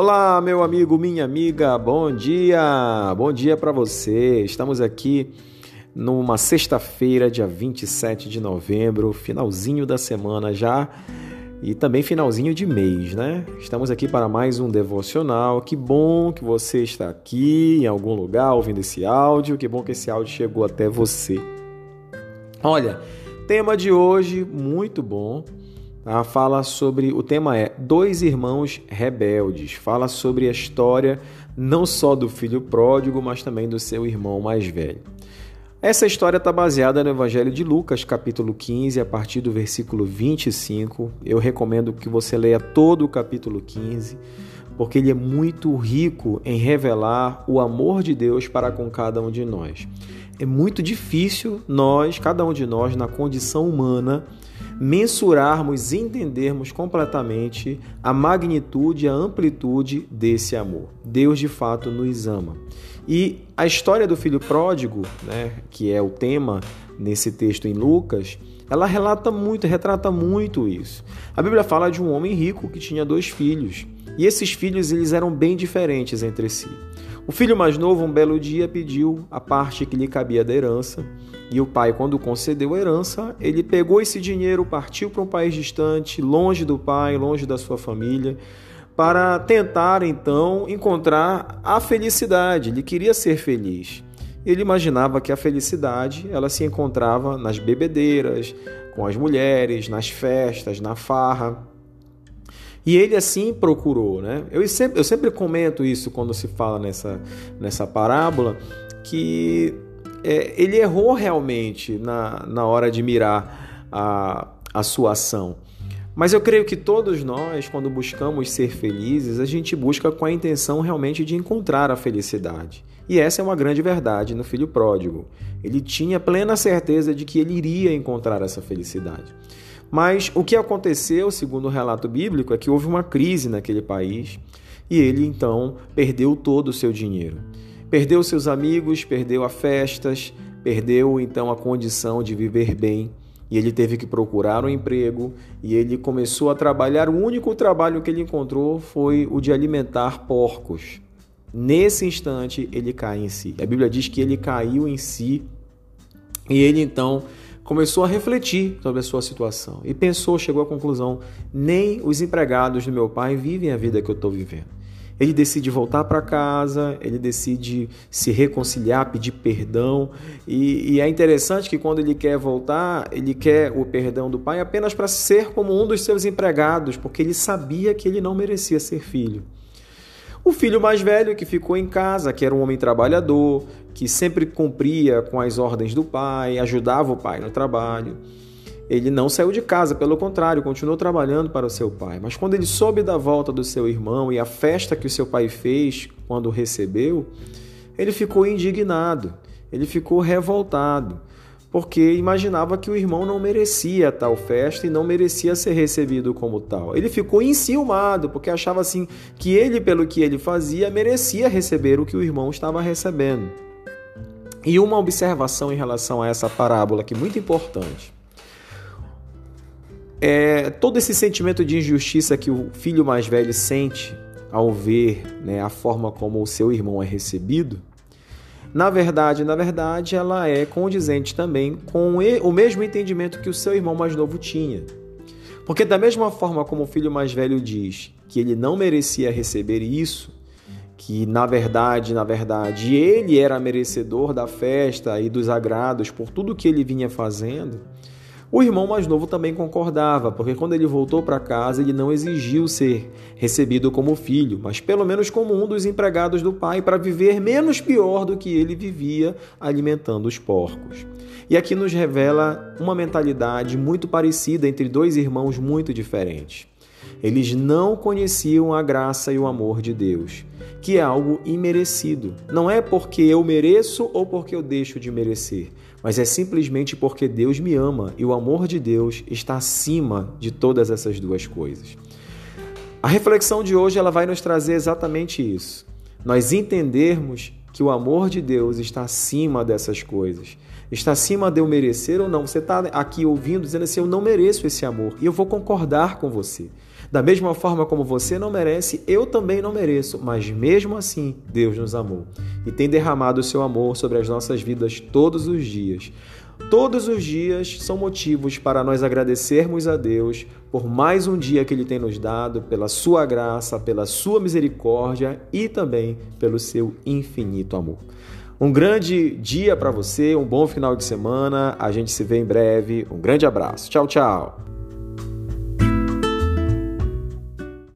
Olá, meu amigo, minha amiga, bom dia! Bom dia para você. Estamos aqui numa sexta-feira, dia 27 de novembro, finalzinho da semana já e também finalzinho de mês, né? Estamos aqui para mais um devocional. Que bom que você está aqui em algum lugar ouvindo esse áudio. Que bom que esse áudio chegou até você. Olha, tema de hoje muito bom. Tá? Fala sobre o tema é dois irmãos rebeldes. Fala sobre a história não só do filho pródigo, mas também do seu irmão mais velho. Essa história está baseada no Evangelho de Lucas, capítulo 15, a partir do versículo 25. Eu recomendo que você leia todo o capítulo 15, porque ele é muito rico em revelar o amor de Deus para com cada um de nós. É muito difícil nós, cada um de nós, na condição humana, mensurarmos e entendermos completamente a magnitude a amplitude desse amor. Deus de fato nos ama. E a história do filho pródigo, né, que é o tema nesse texto em Lucas, ela relata muito, retrata muito isso. A Bíblia fala de um homem rico que tinha dois filhos, e esses filhos eles eram bem diferentes entre si. O filho mais novo, um belo dia, pediu a parte que lhe cabia da herança. E o pai, quando concedeu a herança, ele pegou esse dinheiro, partiu para um país distante, longe do pai, longe da sua família, para tentar então encontrar a felicidade. Ele queria ser feliz. Ele imaginava que a felicidade ela se encontrava nas bebedeiras, com as mulheres, nas festas, na farra. E ele assim procurou, né? Eu sempre, eu sempre comento isso quando se fala nessa, nessa parábola, que é, ele errou realmente na, na hora de mirar a, a sua ação. Mas eu creio que todos nós, quando buscamos ser felizes, a gente busca com a intenção realmente de encontrar a felicidade. E essa é uma grande verdade no filho pródigo. Ele tinha plena certeza de que ele iria encontrar essa felicidade. Mas o que aconteceu, segundo o relato bíblico, é que houve uma crise naquele país e ele então perdeu todo o seu dinheiro. Perdeu seus amigos, perdeu as festas, perdeu então a condição de viver bem e ele teve que procurar um emprego e ele começou a trabalhar. O único trabalho que ele encontrou foi o de alimentar porcos. Nesse instante ele cai em si. A Bíblia diz que ele caiu em si e ele então começou a refletir sobre a sua situação e pensou, chegou à conclusão: nem os empregados do meu pai vivem a vida que eu estou vivendo. Ele decide voltar para casa, ele decide se reconciliar, pedir perdão. E, e, é interessante que quando ele quer voltar, ele quer o perdão do pai apenas para ser como um dos seus empregados, porque ele sabia que ele não merecia ser filho. O filho mais velho, que ficou em casa, que era um homem trabalhador, que sempre cumpria com as ordens do pai, ajudava o pai no trabalho. Ele não saiu de casa, pelo contrário, continuou trabalhando para o seu pai. Mas quando ele soube da volta do seu irmão e a festa que o seu pai fez quando o recebeu, ele ficou indignado, ele ficou revoltado porque imaginava que o irmão não merecia tal festa e não merecia ser recebido como tal. Ele ficou enciumado, porque achava assim que ele, pelo que ele fazia, merecia receber o que o irmão estava recebendo. E uma observação em relação a essa parábola que é muito importante. É, todo esse sentimento de injustiça que o filho mais velho sente ao ver né, a forma como o seu irmão é recebido, na verdade, na verdade, ela é condizente também com o mesmo entendimento que o seu irmão mais novo tinha. Porque da mesma forma como o filho mais velho diz que ele não merecia receber isso, que na verdade, na verdade, ele era merecedor da festa e dos agrados por tudo que ele vinha fazendo, o irmão mais novo também concordava, porque quando ele voltou para casa, ele não exigiu ser recebido como filho, mas pelo menos como um dos empregados do pai, para viver menos pior do que ele vivia alimentando os porcos. E aqui nos revela uma mentalidade muito parecida entre dois irmãos muito diferentes. Eles não conheciam a graça e o amor de Deus, que é algo imerecido. Não é porque eu mereço ou porque eu deixo de merecer, mas é simplesmente porque Deus me ama e o amor de Deus está acima de todas essas duas coisas. A reflexão de hoje ela vai nos trazer exatamente isso. Nós entendermos que o amor de Deus está acima dessas coisas. Está acima de eu merecer ou não. Você está aqui ouvindo dizendo assim: eu não mereço esse amor. E eu vou concordar com você. Da mesma forma como você não merece, eu também não mereço, mas mesmo assim, Deus nos amou e tem derramado o seu amor sobre as nossas vidas todos os dias. Todos os dias são motivos para nós agradecermos a Deus por mais um dia que Ele tem nos dado, pela Sua graça, pela Sua misericórdia e também pelo seu infinito amor. Um grande dia para você, um bom final de semana. A gente se vê em breve. Um grande abraço. Tchau, tchau.